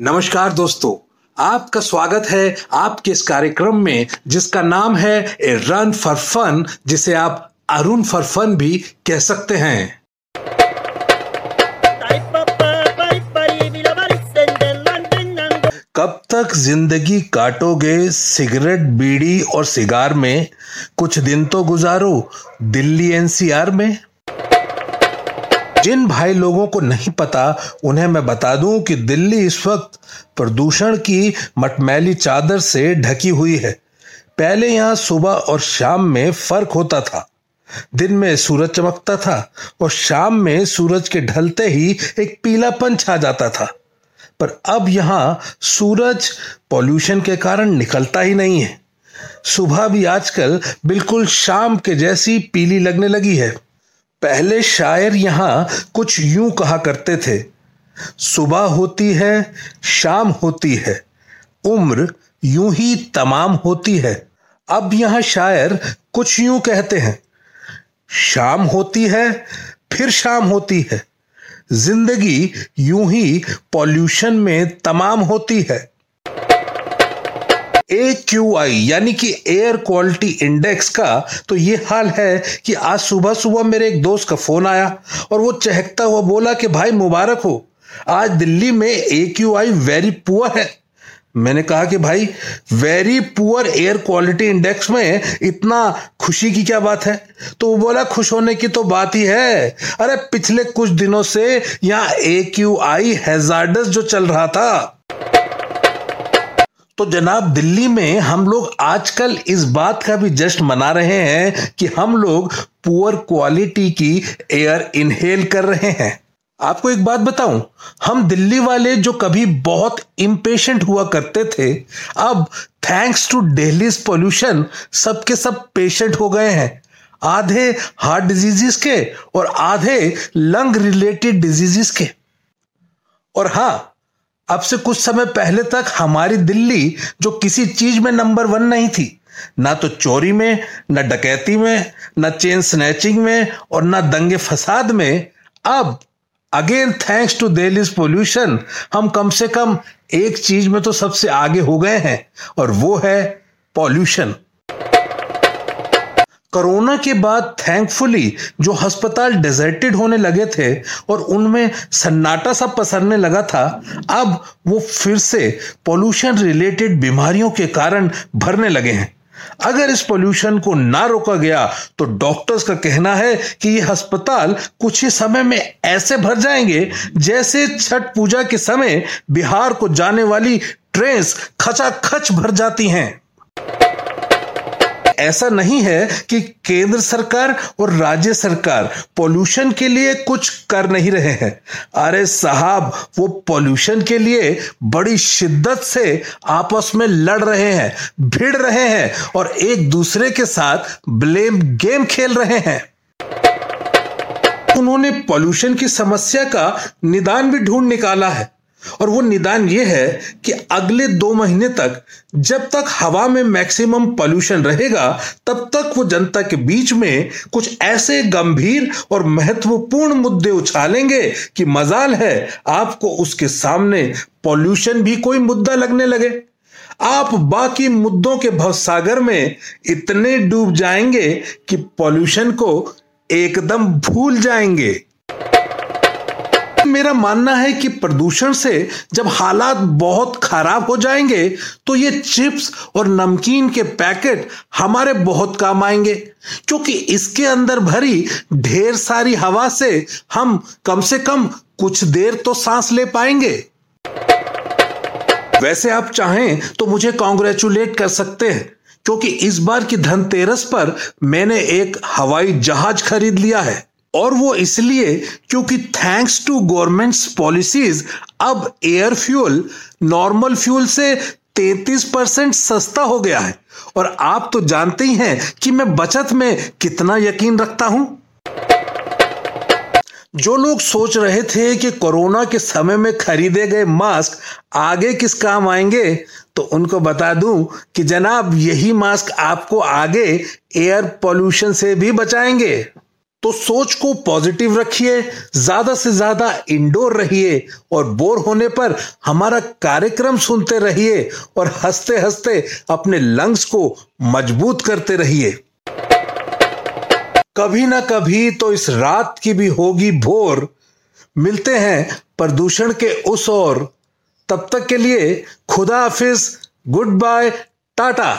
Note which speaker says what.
Speaker 1: नमस्कार दोस्तों, आपका स्वागत है आपके इस कार्यक्रम में, जिसका नाम है ए रन फॉर फन, जिसे आप अरुण फॉर फन भी कह सकते हैं। कब तक ज़िंदगी काटोगे सिगरेट, बीड़ी और सिगार में? कुछ दिन तो गुजारो दिल्ली एनसीआर में। जिन भाई लोगों को नहीं पता, उन्हें मैं बता दूँ कि दिल्ली इस वक्त प्रदूषण की मटमैली चादर से ढकी हुई है। पहले यहाँ सुबह और शाम में फ़र्क होता था। दिन में सूरज चमकता था और शाम में सूरज के ढलते ही एक पीलापन छा जाता था। पर अब यहाँ सूरज पॉल्यूशन के कारण निकलता ही नहीं है। सुबह भी आजकल बिल्कुल शाम के जैसी पीली लगने लगी है। पहले शायर यहाँ कुछ यूँ कहा करते थे, सुबह होती है, शाम होती है, उम्र यूँ ही तमाम होती है। अब यहाँ शायर कुछ यूँ कहते हैं, शाम होती है, फिर शाम होती है, ज़िंदगी यूँ ही पॉल्यूशन में तमाम होती है। ए क्यू आई यानी कि एयर क्वालिटी इंडेक्स का तो ये हाल है कि आज सुबह सुबह मेरे एक दोस्त का फ़ोन आया और वो चहकता हुआ बोला कि भाई मुबारक हो, आज दिल्ली में A Q I very poor है। मैंने कहा कि भाई very poor air quality index में इतना खुशी की क्या बात है? तो वो बोला, खुश होने की तो बात ही है। अरे पिछले कुछ दिनों से यहाँ ए क्यू आई हैजार्डस जो चल रहा था तो जनाब, दिल्ली में हम लोग आजकल इस बात का भी जश्न मना रहे हैं कि हम लोग पुअर क्वालिटी की एयर इनहेल कर रहे हैं। आपको एक बात बताऊँ, हम दिल्ली वाले जो कभी बहुत इम्पेशेंट हुआ करते थे, अब थैंक्स टू डेलीज पोल्यूशन सबके सब पेशेंट हो गए हैं। आधे हार्ट डिजीजेस के और आधे लंग रिलेटेड डिजीजेस के। और हाँ अब से कुछ समय पहले तक हमारी दिल्ली जो किसी चीज़ में नंबर वन नहीं थी, ना तो चोरी में, ना डकैती में, ना चेन स्नैचिंग में और ना दंगे फसाद में, अब again thanks to Delhi's pollution, हम कम से कम एक चीज़ में तो सबसे आगे हो गए हैं और वो है पॉल्यूशन। कोरोना के बाद थैंकफुली जो अस्पताल डिजर्टेड होने लगे थे और उनमें सन्नाटा सा पसरने लगा था, अब वो फिर से पोल्यूशन रिलेटेड बीमारियों के कारण भरने लगे हैं। अगर इस पोल्यूशन को ना रोका गया तो डॉक्टर्स का कहना है कि ये अस्पताल कुछ ही समय में ऐसे भर जाएँगे जैसे छठ पूजा के समय बिहार को जाने वाली ट्रेन खचाखच भर जाती हैं। ऐसा नहीं है कि केंद्र सरकार और राज्य सरकार पोल्यूशन के लिए कुछ कर नहीं रहे हैं। अरे साहब, वो पोल्यूशन के लिए बड़ी शिद्दत से आपस में लड़ रहे हैं, भिड़ रहे हैं और एक दूसरे के साथ ब्लेम गेम खेल रहे हैं। उन्होंने पोल्यूशन की समस्या का निदान भी ढूंढ निकाला है। और वो निदान ये है कि अगले दो महीने तक जब तक हवा में मैक्सिमम पॉल्यूशन रहेगा, तब तक वो जनता के बीच में कुछ ऐसे गंभीर और महत्वपूर्ण मुद्दे उछालेंगे कि मजाल है आपको उसके सामने पॉल्यूशन भी कोई मुद्दा लगने लगे। आप बाकी मुद्दों के भवसागर में इतने डूब जाएँगे कि पॉल्यूशन को एकदम भूल जाएँगे। मेरा मानना है कि प्रदूषण से जब हालात बहुत खराब हो जाएँगे तो ये चिप्स और नमकीन के पैकेट हमारे बहुत काम आएँगे, क्योंकि इसके अंदर भरी ढेर सारी हवा से हम कम से कम कुछ देर तो सांस ले पाएँगे। वैसे आप चाहें तो मुझे कॉन्ग्रेचुलेट कर सकते हैं, क्योंकि इस बार की धनतेरस पर मैंने एक हवाई जहाज़ खरीद लिया है। और वो इसलिए क्योंकि थैंक्स टू गवर्नमेंट्स पॉलिसीज़ अब एयर फ्यूल नॉर्मल फ्यूल से 33 परसेंट सस्ता हो गया है। और आप तो जानते ही हैं कि मैं बचत में कितना यकीन रखता हूँ। जो लोग सोच रहे थे कि कोरोना के समय में खरीदे गए मास्क आगे किस काम आएँगे तो उनको बता दूँ कि जनाब, यही मास्क आपको आगे एयर पोल्यूशन से भी बचाएँगे। तो सोच को पॉजिटिव रखिए, ज़्यादा से ज़्यादा इंडोर रहिए और बोर होने पर हमारा कार्यक्रम सुनते रहिए और हँसते हँसते अपने लंग्स को मज़बूत करते रहिए। कभी ना कभी तो इस रात की भी होगी भोर। मिलते हैं प्रदूषण के उस और तब तक के लिए खुदा हाफिज, गुड बाय, टाटा।